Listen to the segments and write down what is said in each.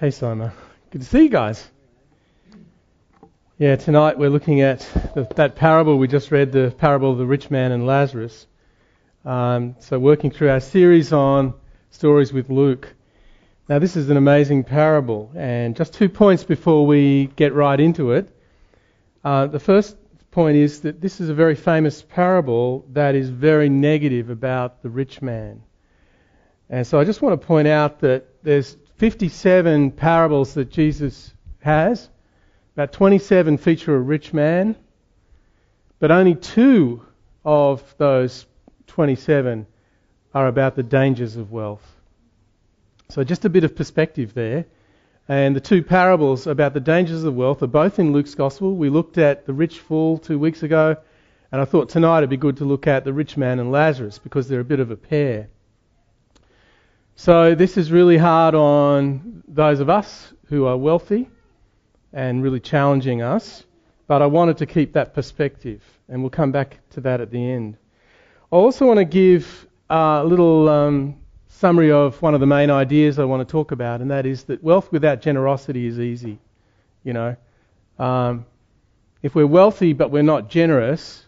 Hey, Simon. Good to see you guys. Yeah, tonight we're looking at the, that parable we just read, the parable of the rich man and Lazarus. Um, so, working through our series on stories with Luke. Now, this is an amazing parable, and just two points before we get right into it. Uh, the first point is that this is a very famous parable that is very negative about the rich man. And so I just want to point out that there's 57 parables that Jesus has. About 27 feature a rich man, but only two of those 27 are about the dangers of wealth. So just a bit of perspective there. And the two parables about the dangers of wealth are both in Luke's Gospel. We looked at the rich fool two weeks ago, and I thought tonight it'd be good to look at the rich man and Lazarus because they're a bit of a pair. So this is really hard on those of us who are wealthy and really challenging us, but I wanted to keep that perspective, and we'll come back to that at the end. I also want to give a little um, summary of one of the main ideas I want to talk about, and that is that wealth without generosity is easy. You know, um, if we're wealthy but we're not generous,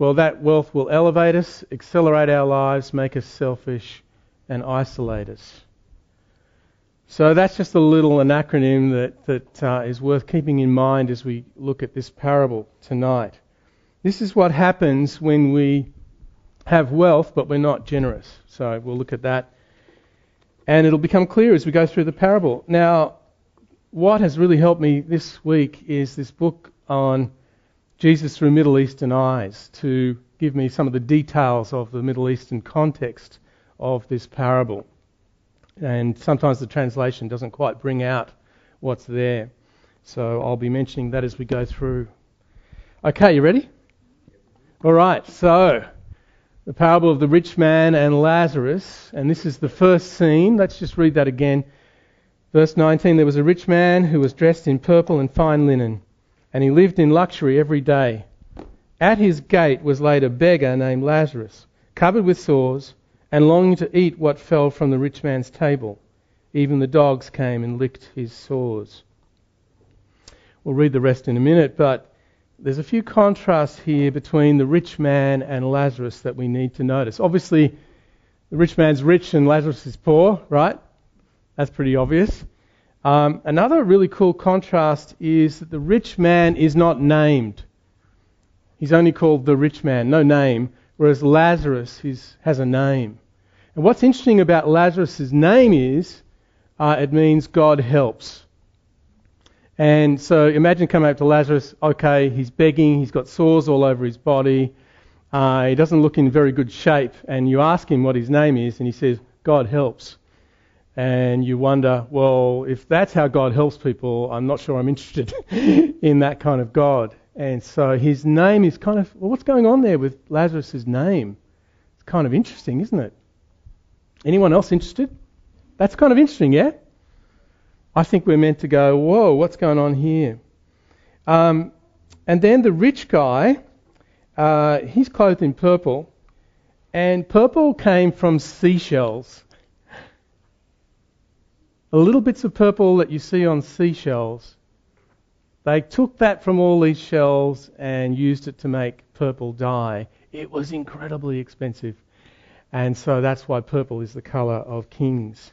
well, that wealth will elevate us, accelerate our lives, make us selfish, and isolate us. So that's just a little an acronym that, that uh, is worth keeping in mind as we look at this parable tonight. This is what happens when we have wealth but we're not generous. So we'll look at that. And it'll become clear as we go through the parable. Now, what has really helped me this week is this book on Jesus through Middle Eastern eyes to give me some of the details of the Middle Eastern context of this parable. And sometimes the translation doesn't quite bring out what's there. So I'll be mentioning that as we go through. Okay, you ready? All right, so the parable of the rich man and Lazarus, and this is the first scene. Let's just read that again. Verse 19 There was a rich man who was dressed in purple and fine linen, and he lived in luxury every day. At his gate was laid a beggar named Lazarus, covered with sores and longing to eat what fell from the rich man's table. Even the dogs came and licked his sores. We'll read the rest in a minute, but there's a few contrasts here between the rich man and Lazarus that we need to notice. Obviously, the rich man's rich and Lazarus is poor, right? That's pretty obvious. Um, another really cool contrast is that the rich man is not named. He's only called the rich man, no name, whereas Lazarus has a name. And what's interesting about Lazarus' name is uh, it means God helps. And so imagine coming up to Lazarus, okay, he's begging, he's got sores all over his body, uh, he doesn't look in very good shape, and you ask him what his name is, and he says, God helps. And you wonder, well, if that's how God helps people, I'm not sure I'm interested in that kind of God. And so his name is kind of, well, what's going on there with Lazarus' name? It's kind of interesting, isn't it? Anyone else interested? That's kind of interesting, yeah? I think we're meant to go, whoa, what's going on here? Um, and then the rich guy, uh, he's clothed in purple, and purple came from seashells. Little bits of purple that you see on seashells, they took that from all these shells and used it to make purple dye. It was incredibly expensive. And so that's why purple is the colour of kings.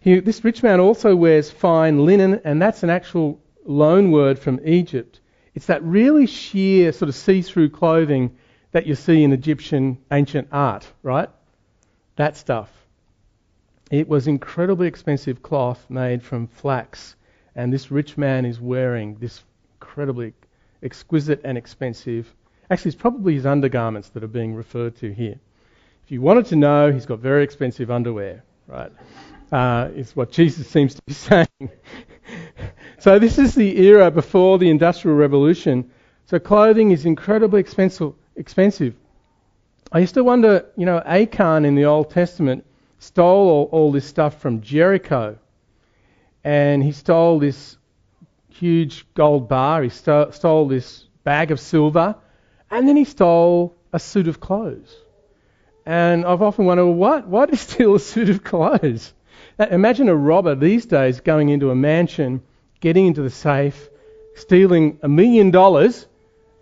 He, this rich man also wears fine linen, and that's an actual loan word from Egypt. It's that really sheer, sort of see through clothing that you see in Egyptian ancient art, right? That stuff. It was incredibly expensive cloth made from flax, and this rich man is wearing this incredibly exquisite and expensive. Actually, it's probably his undergarments that are being referred to here. If you wanted to know, he's got very expensive underwear, right? uh, is what Jesus seems to be saying. so this is the era before the Industrial Revolution. So clothing is incredibly expensive. expensive. I used to wonder, you know, Achan in the Old Testament stole all, all this stuff from Jericho. And he stole this huge gold bar, he st- stole this bag of silver, and then he stole a suit of clothes. And I've often wondered, well, what? Did he steal a suit of clothes? Imagine a robber these days going into a mansion, getting into the safe, stealing a million dollars,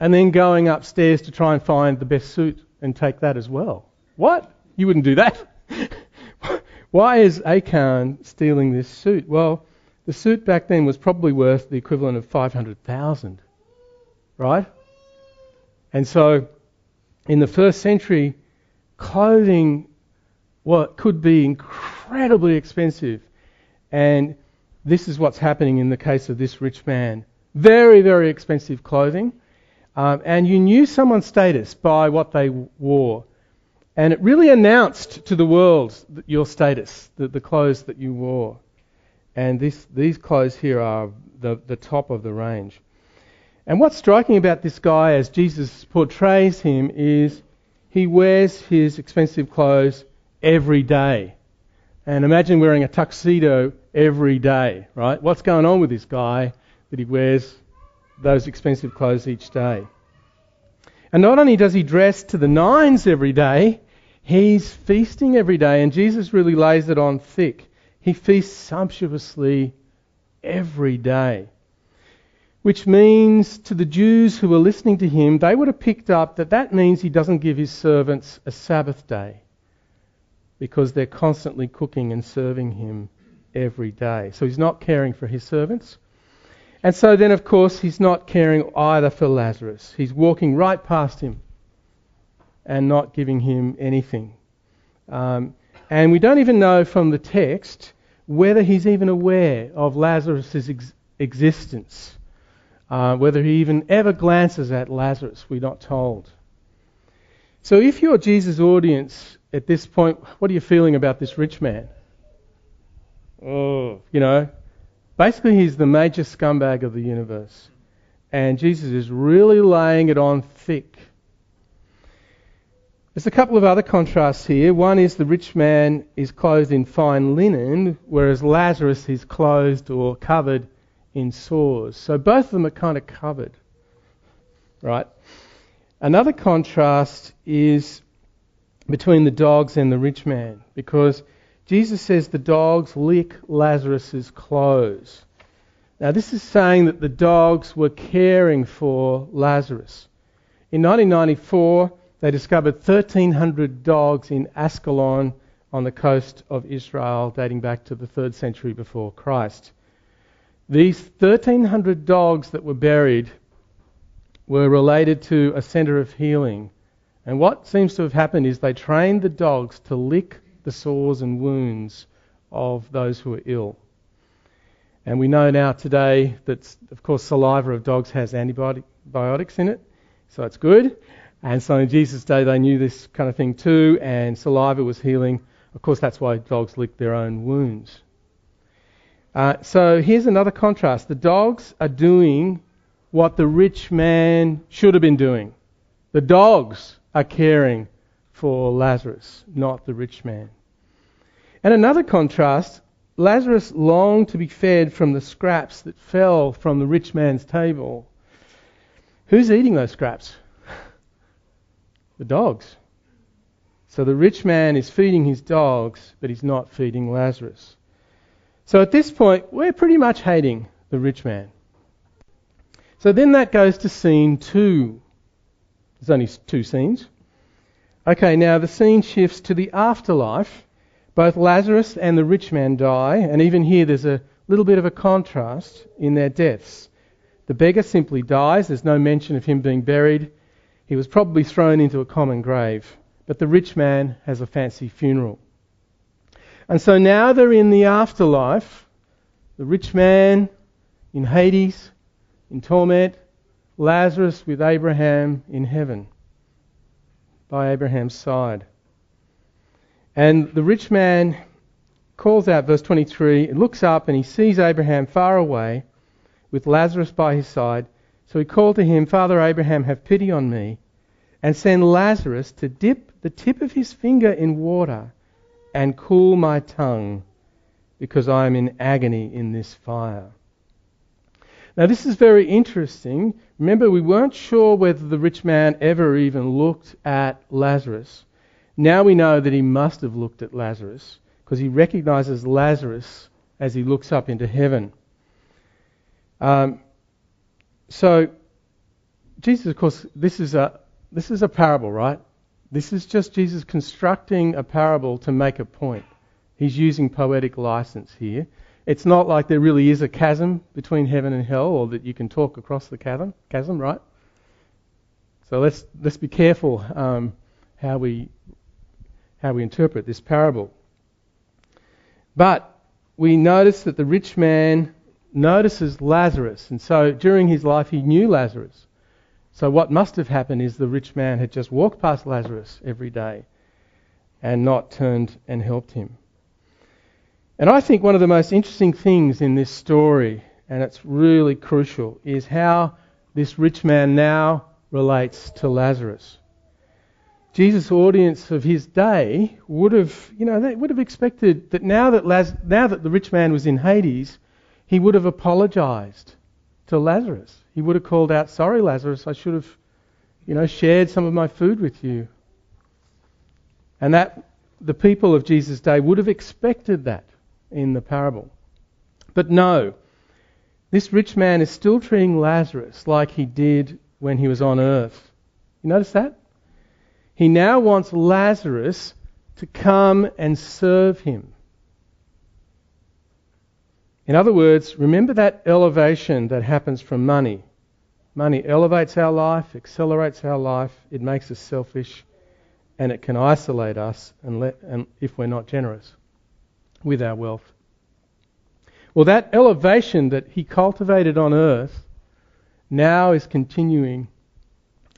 and then going upstairs to try and find the best suit and take that as well. What? You wouldn't do that. Why is Achan stealing this suit? Well, the suit back then was probably worth the equivalent of 500,000, right? And so, in the first century, clothing what could be incredibly expensive. And this is what's happening in the case of this rich man. Very, very expensive clothing. Um, and you knew someone's status by what they wore. And it really announced to the world your status, the, the clothes that you wore. And this, these clothes here are the, the top of the range. And what's striking about this guy as Jesus portrays him is he wears his expensive clothes every day. And imagine wearing a tuxedo every day, right? What's going on with this guy that he wears those expensive clothes each day? And not only does he dress to the nines every day, he's feasting every day, and Jesus really lays it on thick. He feasts sumptuously every day. Which means to the Jews who were listening to him, they would have picked up that that means he doesn't give his servants a Sabbath day because they're constantly cooking and serving him every day. So he's not caring for his servants. And so then, of course, he's not caring either for Lazarus. He's walking right past him and not giving him anything. Um, and we don't even know from the text whether he's even aware of Lazarus' ex- existence. Uh, whether he even ever glances at Lazarus, we're not told. So if you're Jesus' audience at this point, what are you feeling about this rich man? Oh, you know, basically he's the major scumbag of the universe. And Jesus is really laying it on thick. There's a couple of other contrasts here. One is the rich man is clothed in fine linen, whereas Lazarus is clothed or covered in sores. So both of them are kind of covered. Right? Another contrast is between the dogs and the rich man because Jesus says the dogs lick Lazarus's clothes. Now, this is saying that the dogs were caring for Lazarus. In 1994, they discovered 1,300 dogs in Ascalon on the coast of Israel, dating back to the 3rd century before Christ. These 1,300 dogs that were buried were related to a center of healing and what seems to have happened is they trained the dogs to lick the sores and wounds of those who were ill. And we know now today that, of course, saliva of dogs has antibiotics in it, so it's good. And so in Jesus' day, they knew this kind of thing too, and saliva was healing. Of course, that's why dogs lick their own wounds. Uh, so here's another contrast. The dogs are doing what the rich man should have been doing. The dogs are caring for Lazarus, not the rich man. And another contrast Lazarus longed to be fed from the scraps that fell from the rich man's table. Who's eating those scraps? the dogs. So the rich man is feeding his dogs, but he's not feeding Lazarus. So at this point, we're pretty much hating the rich man. So then that goes to scene two. There's only two scenes. Okay, now the scene shifts to the afterlife. Both Lazarus and the rich man die, and even here there's a little bit of a contrast in their deaths. The beggar simply dies, there's no mention of him being buried. He was probably thrown into a common grave. But the rich man has a fancy funeral. And so now they're in the afterlife. The rich man in Hades, in torment, Lazarus with Abraham in heaven, by Abraham's side. And the rich man calls out, verse 23, looks up and he sees Abraham far away with Lazarus by his side. So he called to him, Father Abraham, have pity on me, and send Lazarus to dip the tip of his finger in water and cool my tongue, because I am in agony in this fire. Now, this is very interesting. Remember, we weren't sure whether the rich man ever even looked at Lazarus. Now we know that he must have looked at Lazarus because he recognizes Lazarus as he looks up into heaven. Um, so, Jesus, of course, this is a this is a parable, right? This is just Jesus constructing a parable to make a point. He's using poetic license here. It's not like there really is a chasm between heaven and hell, or that you can talk across the chasm, chasm right? So let's let's be careful um, how we how we interpret this parable. But we notice that the rich man notices Lazarus, and so during his life he knew Lazarus. So what must have happened is the rich man had just walked past Lazarus every day and not turned and helped him. And I think one of the most interesting things in this story, and it's really crucial, is how this rich man now relates to Lazarus. Jesus' audience of his day would have, you know, they would have expected that now that, Laz- now that the rich man was in Hades, he would have apologized to Lazarus. He would have called out, Sorry, Lazarus, I should have, you know, shared some of my food with you. And that the people of Jesus' day would have expected that in the parable. But no, this rich man is still treating Lazarus like he did when he was on earth. You notice that? He now wants Lazarus to come and serve him. In other words, remember that elevation that happens from money. Money elevates our life, accelerates our life, it makes us selfish, and it can isolate us and let, and if we're not generous with our wealth. Well, that elevation that he cultivated on earth now is continuing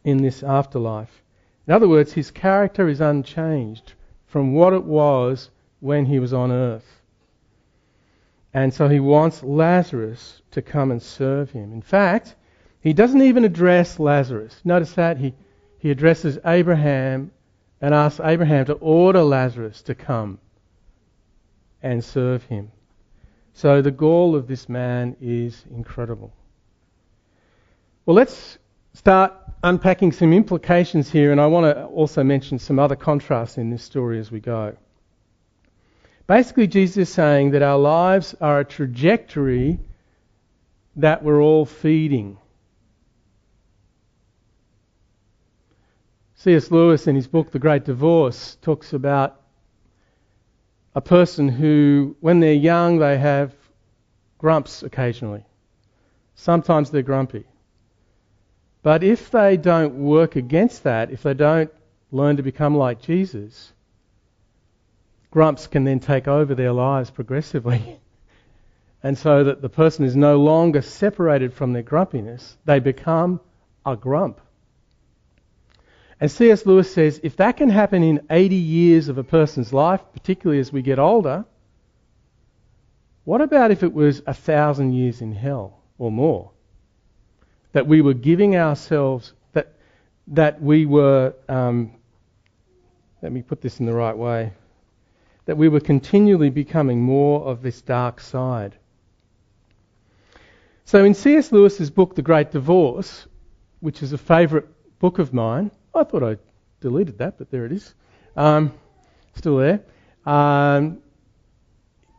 in this afterlife. In other words, his character is unchanged from what it was when he was on earth. And so he wants Lazarus to come and serve him. In fact, he doesn't even address Lazarus. Notice that he, he addresses Abraham and asks Abraham to order Lazarus to come and serve him. So the gall of this man is incredible. Well, let's start unpacking some implications here, and I want to also mention some other contrasts in this story as we go. Basically, Jesus is saying that our lives are a trajectory that we're all feeding. C.S. Lewis, in his book The Great Divorce, talks about a person who, when they're young, they have grumps occasionally. Sometimes they're grumpy. But if they don't work against that, if they don't learn to become like Jesus, grumps can then take over their lives progressively. and so that the person is no longer separated from their grumpiness, they become a grump. And C.S. Lewis says if that can happen in 80 years of a person's life, particularly as we get older, what about if it was a thousand years in hell or more? That we were giving ourselves, that, that we were, um, let me put this in the right way, that we were continually becoming more of this dark side. So in C.S. Lewis's book, The Great Divorce, which is a favourite book of mine, I thought I deleted that, but there it is. Um, still there. Um,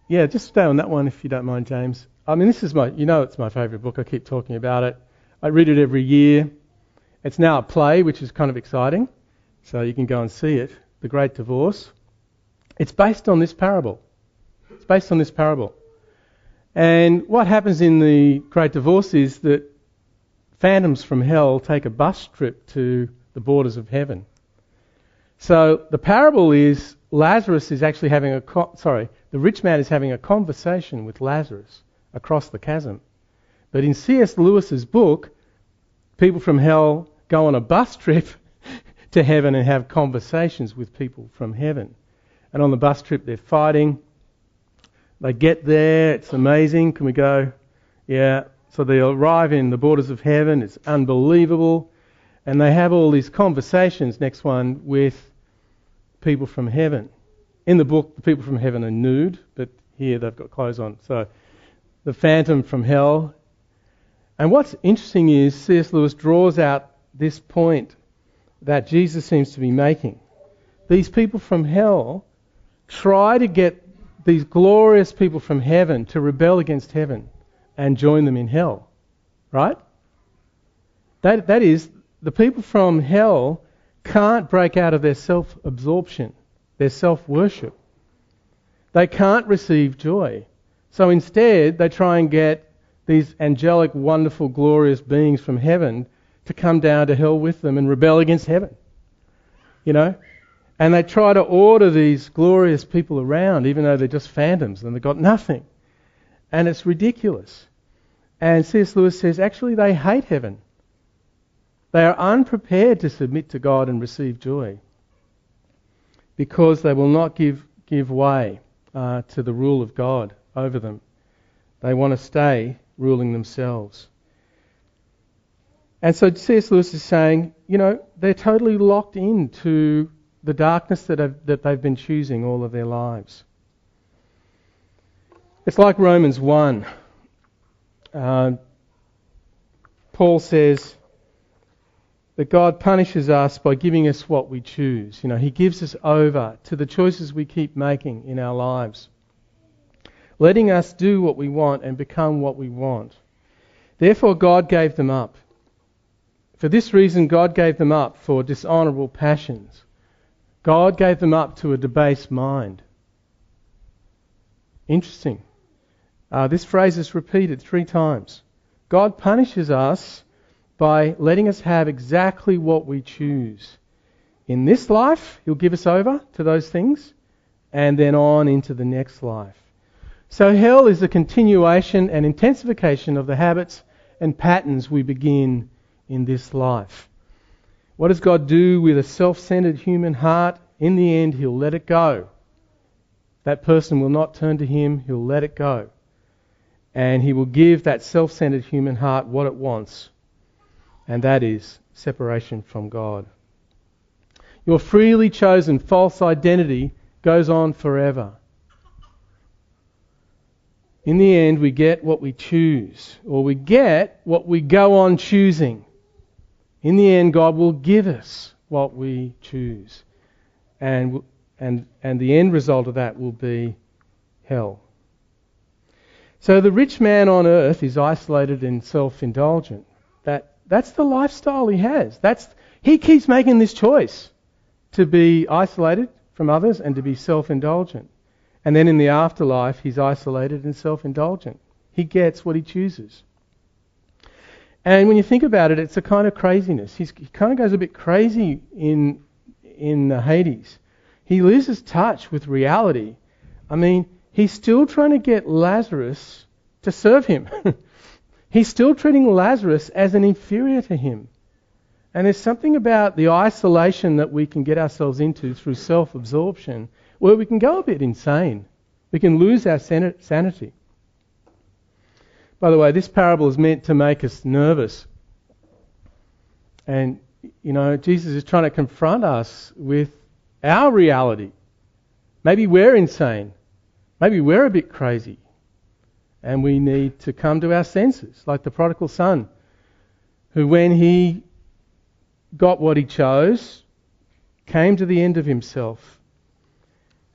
yeah, just stay on that one if you don't mind, James. I mean, this is my, you know, it's my favourite book. I keep talking about it. I read it every year. It's now a play, which is kind of exciting. So you can go and see it. The Great Divorce. It's based on this parable. It's based on this parable. And what happens in the Great Divorce is that phantoms from hell take a bus trip to the borders of heaven. So the parable is Lazarus is actually having a co- sorry, the rich man is having a conversation with Lazarus across the chasm. But in C.S. Lewis's book, people from hell go on a bus trip to heaven and have conversations with people from heaven. And on the bus trip, they're fighting. They get there, it's amazing. Can we go? Yeah. So they arrive in the borders of heaven, it's unbelievable. And they have all these conversations, next one, with people from heaven. In the book, the people from heaven are nude, but here they've got clothes on. So the phantom from hell. And what's interesting is C.S. Lewis draws out this point that Jesus seems to be making. These people from hell try to get these glorious people from heaven to rebel against heaven and join them in hell. Right? That, that is, the people from hell can't break out of their self absorption, their self worship. They can't receive joy. So instead, they try and get these angelic, wonderful, glorious beings from heaven to come down to hell with them and rebel against heaven. You know? And they try to order these glorious people around, even though they're just phantoms and they've got nothing. And it's ridiculous. And C.S. Lewis says actually they hate heaven. They are unprepared to submit to God and receive joy because they will not give, give way uh, to the rule of God over them. They want to stay ruling themselves. And so C.S. Lewis is saying, you know, they're totally locked into the darkness that, have, that they've been choosing all of their lives. It's like Romans 1. Uh, Paul says that God punishes us by giving us what we choose. You know, He gives us over to the choices we keep making in our lives letting us do what we want and become what we want. Therefore, God gave them up. For this reason, God gave them up for dishonourable passions. God gave them up to a debased mind. Interesting. Uh, this phrase is repeated three times. God punishes us by letting us have exactly what we choose. In this life, He'll give us over to those things, and then on into the next life. So hell is a continuation and intensification of the habits and patterns we begin in this life. What does God do with a self centered human heart? In the end, He'll let it go. That person will not turn to Him, He'll let it go. And He will give that self centered human heart what it wants, and that is separation from God. Your freely chosen false identity goes on forever. In the end, we get what we choose, or we get what we go on choosing. In the end, God will give us what we choose. And, and, and the end result of that will be hell. So the rich man on earth is isolated and self indulgent. That, that's the lifestyle he has. That's, he keeps making this choice to be isolated from others and to be self indulgent. And then in the afterlife, he's isolated and self indulgent. He gets what he chooses. And when you think about it, it's a kind of craziness. He's, he kind of goes a bit crazy in, in Hades. He loses touch with reality. I mean, he's still trying to get Lazarus to serve him. he's still treating Lazarus as an inferior to him. And there's something about the isolation that we can get ourselves into through self absorption where we can go a bit insane. We can lose our sanity. By the way, this parable is meant to make us nervous. And, you know, Jesus is trying to confront us with our reality. Maybe we're insane. Maybe we're a bit crazy. And we need to come to our senses, like the prodigal son, who, when he got what he chose, came to the end of himself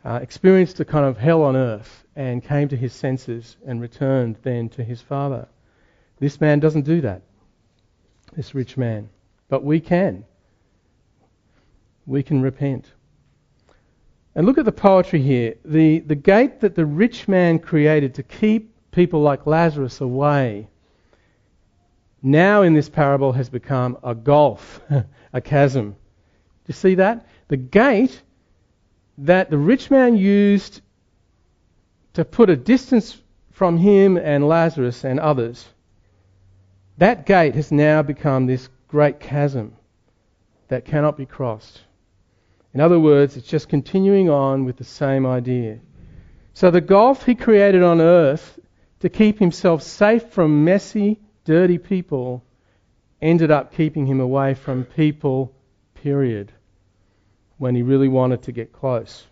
uh, experienced a kind of hell on earth and came to his senses and returned then to his father. This man doesn't do that, this rich man. But we can. We can repent. And look at the poetry here. The, the gate that the rich man created to keep people like Lazarus away now in this parable has become a gulf, a chasm. Do you see that? The gate that the rich man used to put a distance from him and Lazarus and others, that gate has now become this great chasm that cannot be crossed. In other words, it's just continuing on with the same idea. So the gulf he created on earth to keep himself safe from messy, dirty people ended up keeping him away from people, period when he really wanted to get close.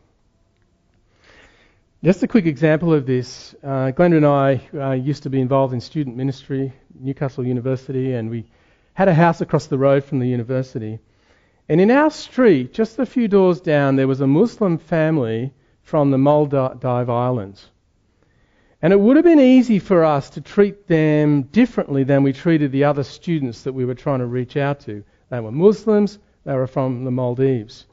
Just a quick example of this. Uh, Glenda and I uh, used to be involved in student ministry, Newcastle University, and we had a house across the road from the university. And in our street, just a few doors down, there was a Muslim family from the Maldive Islands. And it would have been easy for us to treat them differently than we treated the other students that we were trying to reach out to. They were Muslims, they were from the Maldives.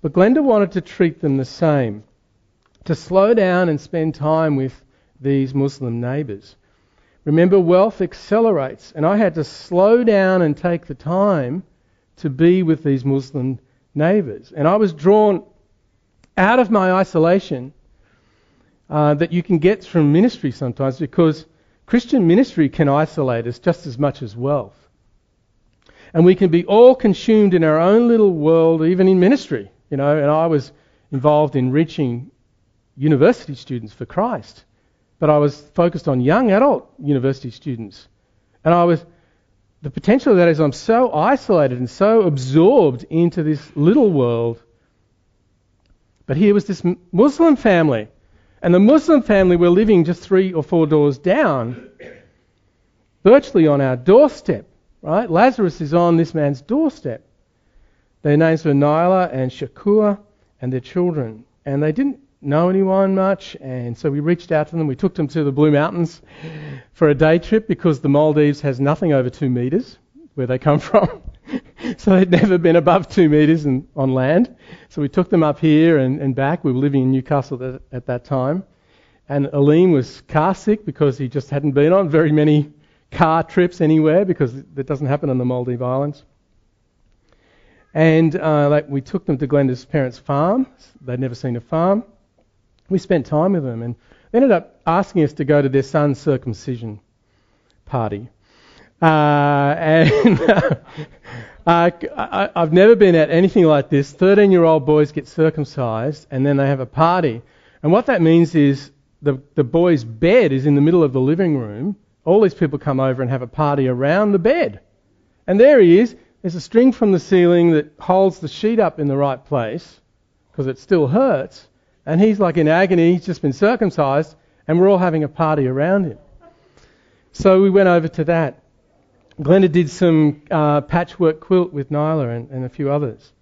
But Glenda wanted to treat them the same, to slow down and spend time with these Muslim neighbours. Remember, wealth accelerates, and I had to slow down and take the time to be with these Muslim neighbours. And I was drawn out of my isolation uh, that you can get from ministry sometimes because Christian ministry can isolate us just as much as wealth. And we can be all consumed in our own little world, even in ministry. You know, and I was involved in reaching university students for Christ, but I was focused on young adult university students. And I was, the potential of that is I'm so isolated and so absorbed into this little world. But here was this Muslim family, and the Muslim family were living just three or four doors down, virtually on our doorstep, right? Lazarus is on this man's doorstep. Their names were Nyla and Shakur and their children. And they didn't know anyone much, and so we reached out to them. We took them to the Blue Mountains for a day trip because the Maldives has nothing over two metres where they come from. so they'd never been above two metres in, on land. So we took them up here and, and back. We were living in Newcastle at, at that time. And Aleem was car sick because he just hadn't been on very many car trips anywhere because that doesn't happen on the Maldive Islands. And uh, like we took them to Glenda's parents' farm. They'd never seen a farm. We spent time with them and they ended up asking us to go to their son's circumcision party. Uh, and uh, I, have never been at anything like this. 13 year old boys get circumcised and then they have a party. And what that means is the, the boy's bed is in the middle of the living room. All these people come over and have a party around the bed. And there he is there's a string from the ceiling that holds the sheet up in the right place because it still hurts. And he's like in agony. He's just been circumcised, and we're all having a party around him. So we went over to that. Glenda did some uh, patchwork quilt with Nyla and, and, a few others.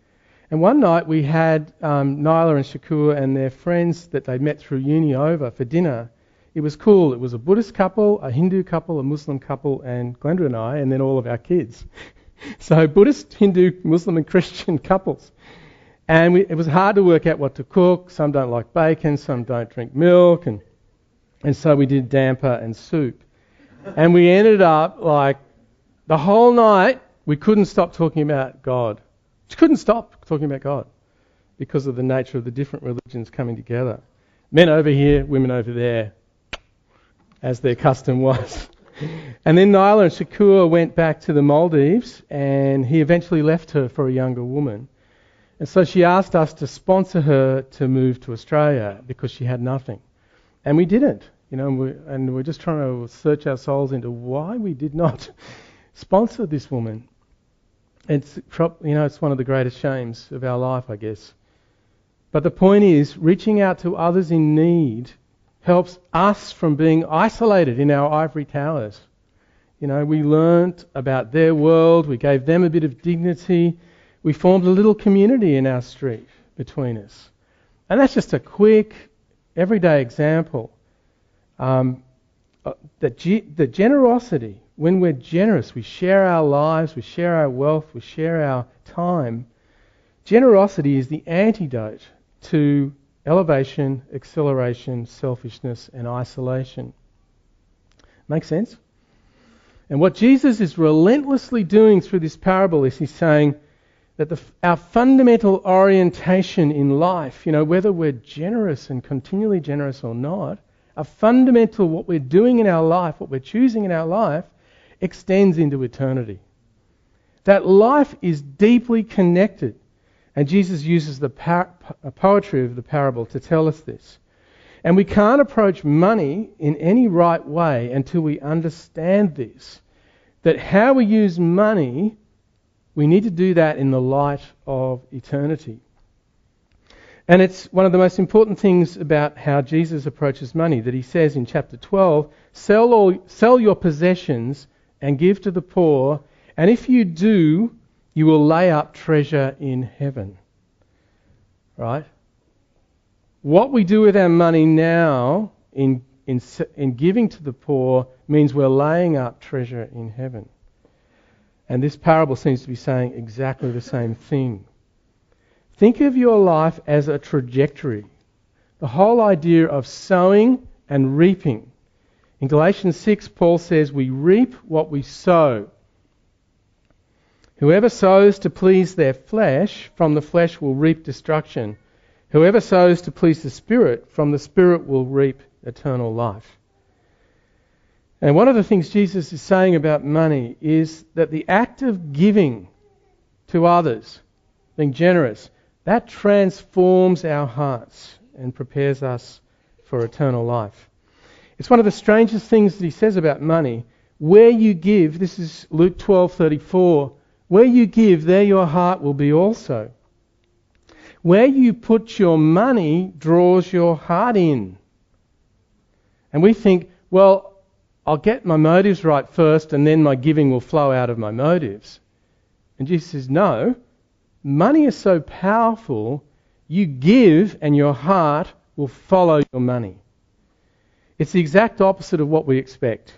And one night we had um, Nyla and Shakur and their friends that they'd met through uni over for dinner. It was cool. It was a Buddhist couple, a Hindu couple, a Muslim couple, and Glenda and I, and then all of our kids. so Buddhist, Hindu, Muslim, and Christian couples. And we, it was hard to work out what to cook. Some don't like bacon, some don't drink milk, and and so we did damper and soup. And we ended up like the whole night we couldn't stop talking about God. Just couldn't stop talking about God because of the nature of the different religions coming together. Men over here, women over there, as their custom was. And then Nyla and Shakur went back to the Maldives, and he eventually left her for a younger woman. And so she asked us to sponsor her to move to Australia because she had nothing. And we didn't, you know, and we're, and we're just trying to search our souls into why we did not sponsor this woman. It's, you know, it's one of the greatest shames of our life, I guess. But the point is, reaching out to others in need helps us from being isolated in our ivory towers. You know, we learnt about their world, we gave them a bit of dignity, we formed a little community in our street between us. And that's just a quick, everyday example. Um, uh, that, ge- that generosity, when we're generous, we share our lives, we share our wealth, we share our time. Generosity is the antidote to elevation, acceleration, selfishness, and isolation. Make sense? And what Jesus is relentlessly doing through this parable is he's saying that the, our fundamental orientation in life, you know, whether we're generous and continually generous or not, a fundamental what we're doing in our life, what we're choosing in our life, extends into eternity. That life is deeply connected and Jesus uses the par- uh, poetry of the parable to tell us this. And we can't approach money in any right way until we understand this. That how we use money, we need to do that in the light of eternity. And it's one of the most important things about how Jesus approaches money that he says in chapter 12 sell, all, sell your possessions and give to the poor, and if you do, you will lay up treasure in heaven. Right? What we do with our money now in, in, in giving to the poor means we're laying up treasure in heaven. And this parable seems to be saying exactly the same thing. Think of your life as a trajectory. The whole idea of sowing and reaping. In Galatians 6, Paul says, We reap what we sow. Whoever sows to please their flesh, from the flesh will reap destruction. Whoever sows to please the Spirit, from the Spirit will reap eternal life. And one of the things Jesus is saying about money is that the act of giving to others, being generous, that transforms our hearts and prepares us for eternal life. It's one of the strangest things that he says about money. Where you give, this is Luke 12:34, where you give, there your heart will be also. Where you put your money draws your heart in. And we think, well, I'll get my motives right first and then my giving will flow out of my motives. And Jesus says, no, money is so powerful, you give and your heart will follow your money. It's the exact opposite of what we expect.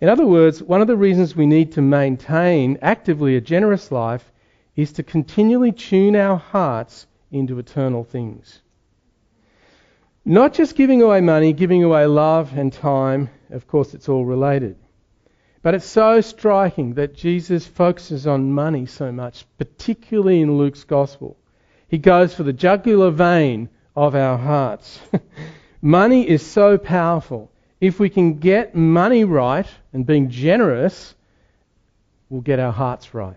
In other words, one of the reasons we need to maintain actively a generous life is to continually tune our hearts into eternal things. Not just giving away money, giving away love and time, of course, it's all related. But it's so striking that Jesus focuses on money so much, particularly in Luke's Gospel. He goes for the jugular vein of our hearts. money is so powerful. If we can get money right and being generous, we'll get our hearts right.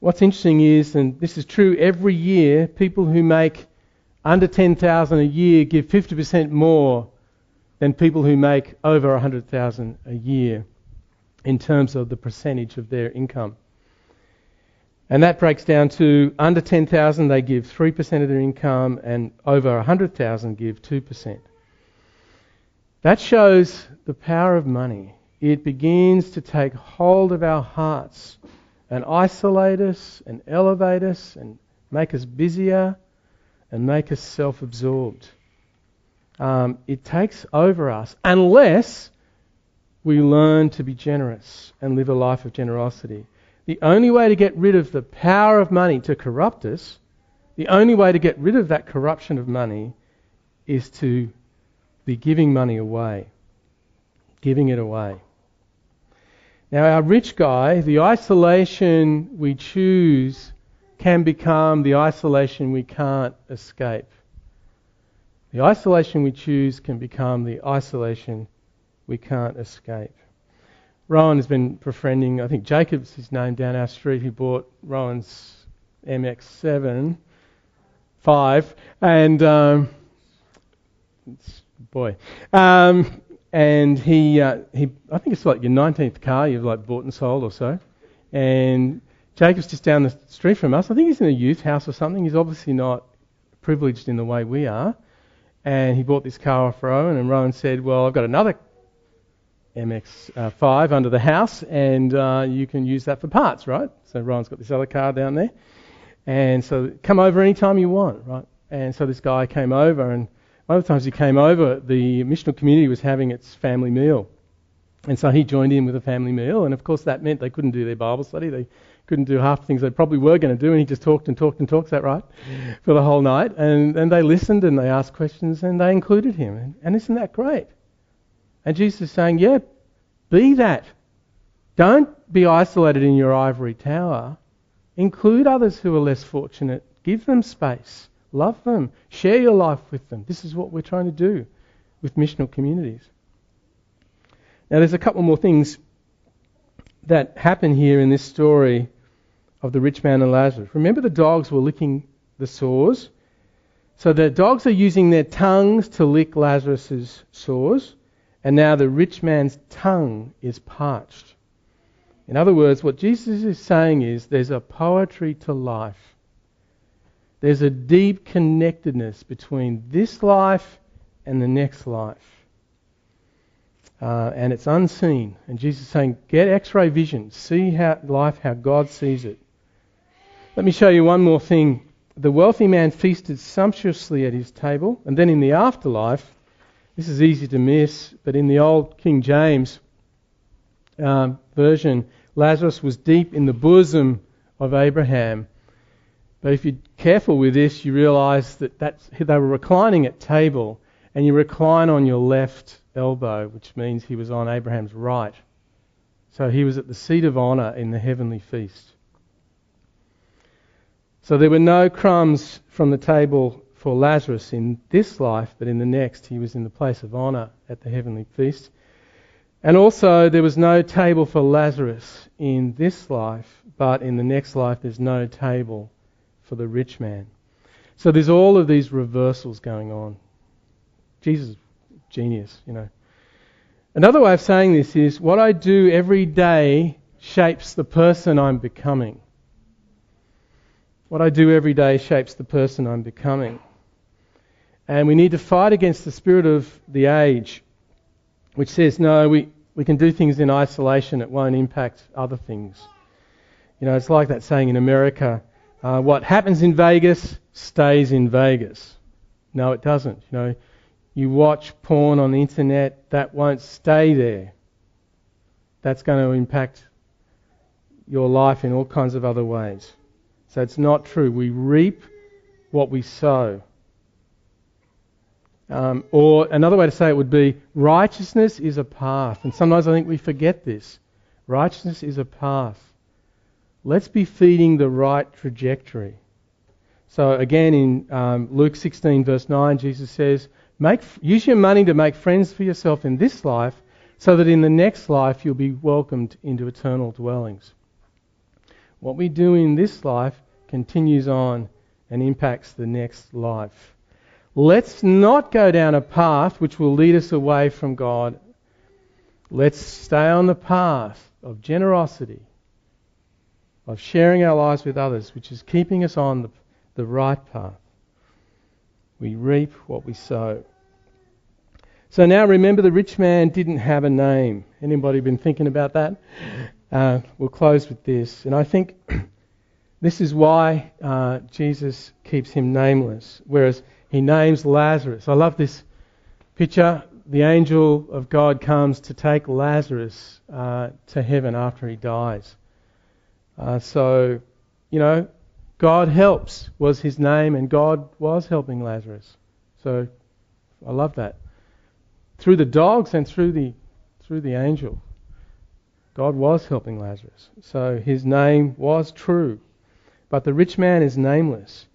What's interesting is, and this is true every year, people who make under 10,000 a year give 50% more than people who make over 100,000 a year in terms of the percentage of their income. And that breaks down to under 10,000 they give 3% of their income and over 100,000 give 2%. That shows the power of money. It begins to take hold of our hearts and isolate us and elevate us and make us busier and make us self absorbed. Um, it takes over us unless we learn to be generous and live a life of generosity. The only way to get rid of the power of money to corrupt us, the only way to get rid of that corruption of money is to be giving money away. Giving it away. Now, our rich guy, the isolation we choose can become the isolation we can't escape. The isolation we choose can become the isolation we can't escape. Rowan has been befriending, I think Jacob's his name down our street. He bought Rowan's MX7 5, and um, boy, um, and he uh, he I think it's like your 19th car you've like bought and sold or so, and Jacob's just down the street from us. I think he's in a youth house or something. He's obviously not privileged in the way we are. And he bought this car off Rowan, and Rowan said, Well, I've got another MX5 under the house, and uh, you can use that for parts, right? So Ryan's got this other car down there. And so come over anytime you want, right? And so this guy came over, and one of the times he came over, the missional community was having its family meal. And so he joined in with a family meal, and of course that meant they couldn't do their Bible study. They couldn't do half the things they probably were going to do, and he just talked and talked and talked, is that right? For the whole night. And, and they listened and they asked questions and they included him. And, and isn't that great? And Jesus is saying, yeah, be that. Don't be isolated in your ivory tower. Include others who are less fortunate. Give them space. Love them. Share your life with them. This is what we're trying to do with missional communities. Now, there's a couple more things that happen here in this story of the rich man and Lazarus. Remember, the dogs were licking the sores. So the dogs are using their tongues to lick Lazarus's sores, and now the rich man's tongue is parched. In other words, what Jesus is saying is there's a poetry to life. There's a deep connectedness between this life and the next life. Uh, and it's unseen. And Jesus is saying, get x ray vision. See how life how God sees it. Let me show you one more thing the wealthy man feasted sumptuously at his table, and then in the afterlife, this is easy to miss, but in the old King James um, version, Lazarus was deep in the bosom of Abraham. But if you're careful with this, you realize that that's, they were reclining at table, and you recline on your left elbow, which means he was on Abraham's right. So he was at the seat of honor in the heavenly feast. So there were no crumbs from the table for Lazarus in this life, but in the next he was in the place of honour at the heavenly feast. And also there was no table for Lazarus in this life, but in the next life there's no table for the rich man. So there's all of these reversals going on. Jesus, genius, you know. Another way of saying this is what I do every day shapes the person I'm becoming. What I do every day shapes the person I'm becoming. And we need to fight against the spirit of the age, which says, no, we, we can do things in isolation, it won't impact other things. You know, it's like that saying in America uh, what happens in Vegas stays in Vegas. No, it doesn't. You know, you watch porn on the internet, that won't stay there. That's going to impact your life in all kinds of other ways. So it's not true. We reap what we sow. Um, or another way to say it would be righteousness is a path. And sometimes I think we forget this. Righteousness is a path. Let's be feeding the right trajectory. So again, in um, Luke 16, verse 9, Jesus says, make, Use your money to make friends for yourself in this life, so that in the next life you'll be welcomed into eternal dwellings. What we do in this life continues on and impacts the next life. Let's not go down a path which will lead us away from God. Let's stay on the path of generosity, of sharing our lives with others, which is keeping us on the, the right path. We reap what we sow. So now remember the rich man didn't have a name. Anybody been thinking about that? Uh, we'll close with this. And I think this is why uh, Jesus keeps him nameless, whereas he names Lazarus. I love this picture. The angel of God comes to take Lazarus uh, to heaven after he dies. Uh, so, you know, God helps was his name, and God was helping Lazarus. So, I love that. Through the dogs and through the through the angel. God was helping Lazarus. So his name was true. But the rich man is nameless.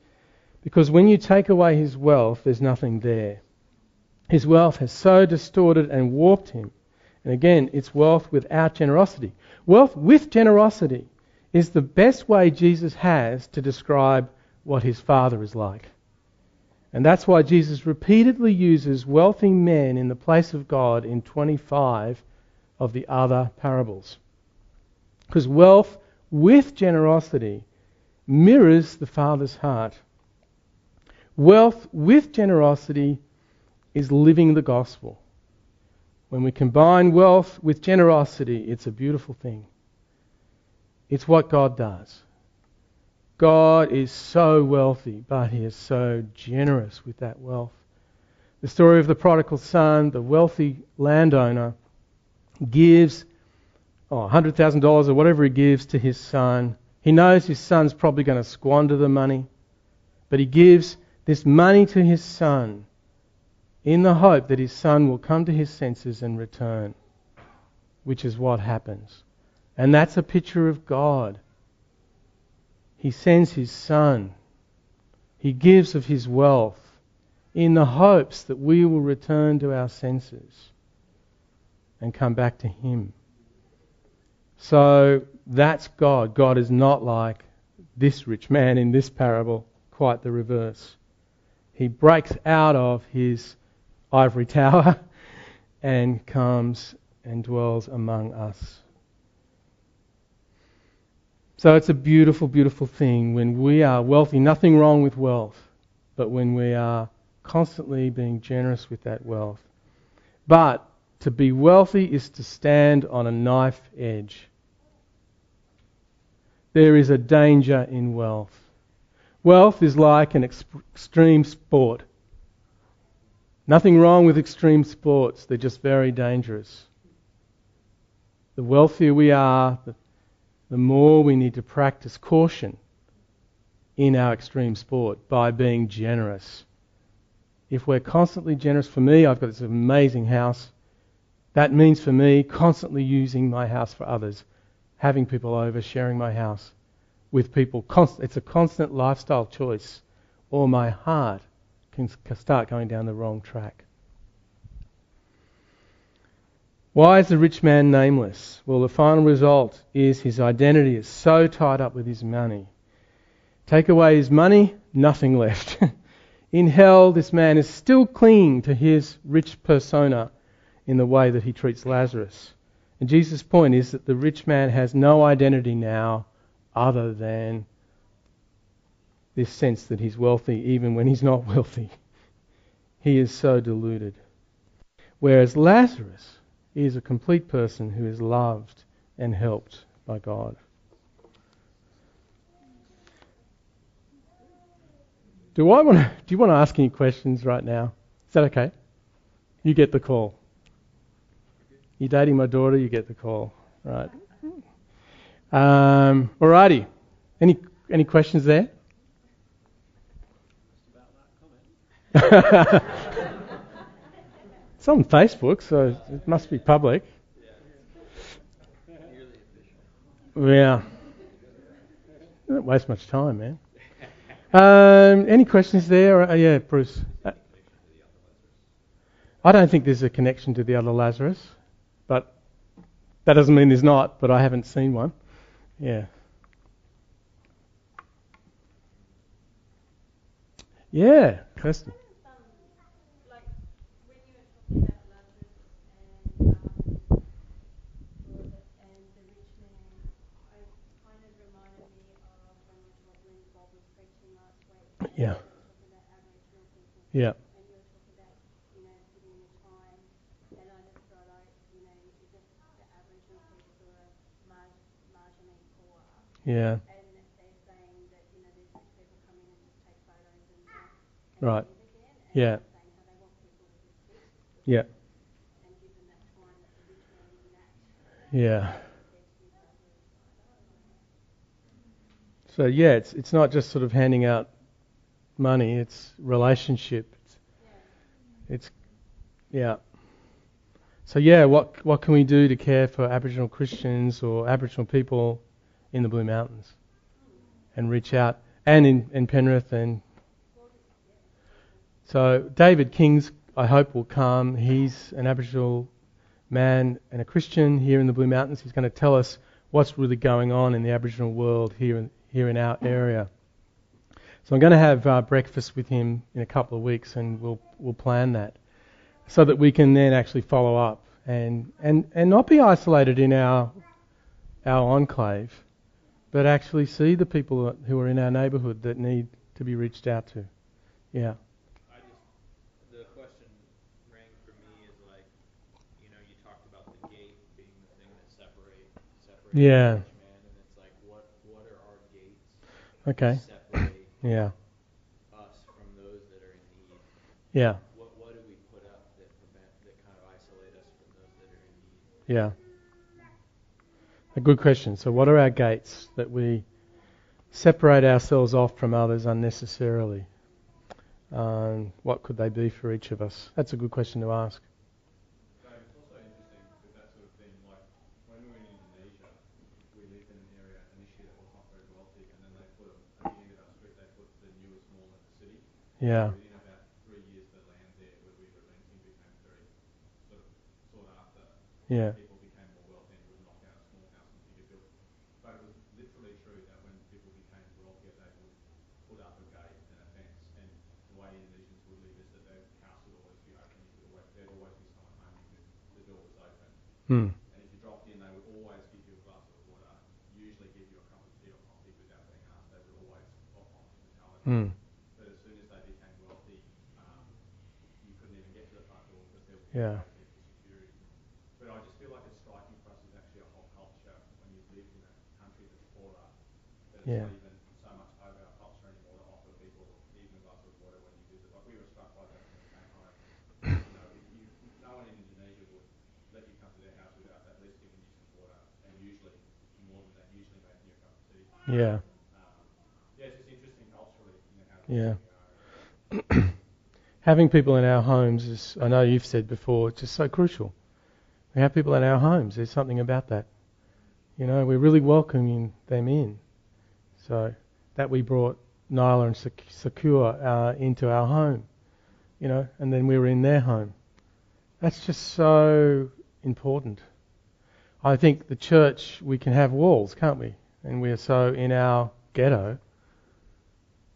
Because when you take away his wealth, there's nothing there. His wealth has so distorted and warped him. And again, it's wealth without generosity. Wealth with generosity is the best way Jesus has to describe what his Father is like. And that's why Jesus repeatedly uses wealthy men in the place of God in 25 of the other parables. Because wealth with generosity mirrors the Father's heart. Wealth with generosity is living the gospel. When we combine wealth with generosity, it's a beautiful thing. It's what God does. God is so wealthy, but He is so generous with that wealth. The story of the prodigal son, the wealthy landowner, gives oh, $100,000 or whatever he gives to his son. He knows his son's probably going to squander the money, but he gives this money to his son in the hope that his son will come to his senses and return, which is what happens. And that's a picture of God. He sends his son. He gives of his wealth in the hopes that we will return to our senses and come back to Him. So that's God. God is not like this rich man in this parable, quite the reverse. He breaks out of his ivory tower and comes and dwells among us. So it's a beautiful, beautiful thing when we are wealthy. Nothing wrong with wealth, but when we are constantly being generous with that wealth. But to be wealthy is to stand on a knife edge. There is a danger in wealth. Wealth is like an ex- extreme sport. Nothing wrong with extreme sports, they're just very dangerous. The wealthier we are, the, the more we need to practice caution in our extreme sport by being generous. If we're constantly generous, for me, I've got this amazing house. That means for me constantly using my house for others, having people over, sharing my house with people. It's a constant lifestyle choice, or my heart can start going down the wrong track. Why is the rich man nameless? Well, the final result is his identity is so tied up with his money. Take away his money, nothing left. In hell, this man is still clinging to his rich persona in the way that he treats Lazarus. And Jesus' point is that the rich man has no identity now other than this sense that he's wealthy even when he's not wealthy. He is so deluded. Whereas Lazarus is a complete person who is loved and helped by God. Do I want to, do you want to ask any questions right now? Is that okay? You get the call. You're dating my daughter, you get the call. Right. Um, alrighty. Any any questions there? it's on Facebook, so it must be public. Yeah. Don't waste much time, man. Um, any questions there? Uh, yeah, Bruce. Uh, I don't think there's a connection to the other Lazarus, but that doesn't mean there's not. But I haven't seen one. Yeah. Yeah, Kirsty. Yeah. Yeah. Yeah. Ah. Right. Yeah. Yeah. Yeah. So yeah, it's it's not just sort of handing out money, it's relationship. It's, it's yeah. So yeah, what what can we do to care for Aboriginal Christians or Aboriginal people in the Blue Mountains? And reach out and in, in Penrith and so David King's I hope will come. He's an Aboriginal man and a Christian here in the Blue Mountains. He's going to tell us what's really going on in the Aboriginal world here in, here in our area. So I'm going to have uh, breakfast with him in a couple of weeks, and we'll we'll plan that so that we can then actually follow up and and and not be isolated in our our enclave, but actually see the people who are in our neighbourhood that need to be reached out to. Yeah. the question rang for me is like, you know, you talked about the gate being the thing that separates yeah. man, and it's like, what what are our gates? Okay. Yeah. Us from those that are in need. Yeah. What what do we put up that prevent that kind of isolate us from those that are in need? Yeah. A good question. So, what are our gates that we separate ourselves off from others unnecessarily? Um, what could they be for each of us? That's a good question to ask. Yeah. Within Mm. Yeah. But I just feel like it's striking for us is actually a whole culture when you live in a country that's poorer, that it's yeah. not even so much over our culture anymore to offer people even a glass of water when you visit. Like we were struck by that when we came home. You know, you, no one in Indonesia would let you come to their house without at least giving you some water, and usually more than that, usually making you a cup of tea. Yeah. Yeah. Having people in our homes is, I know you've said before, it's just so crucial. We have people in our homes. There's something about that. You know, we're really welcoming them in. So that we brought Nyla and Secure uh, into our home, you know, and then we were in their home. That's just so important. I think the church, we can have walls, can't we? And we are so in our ghetto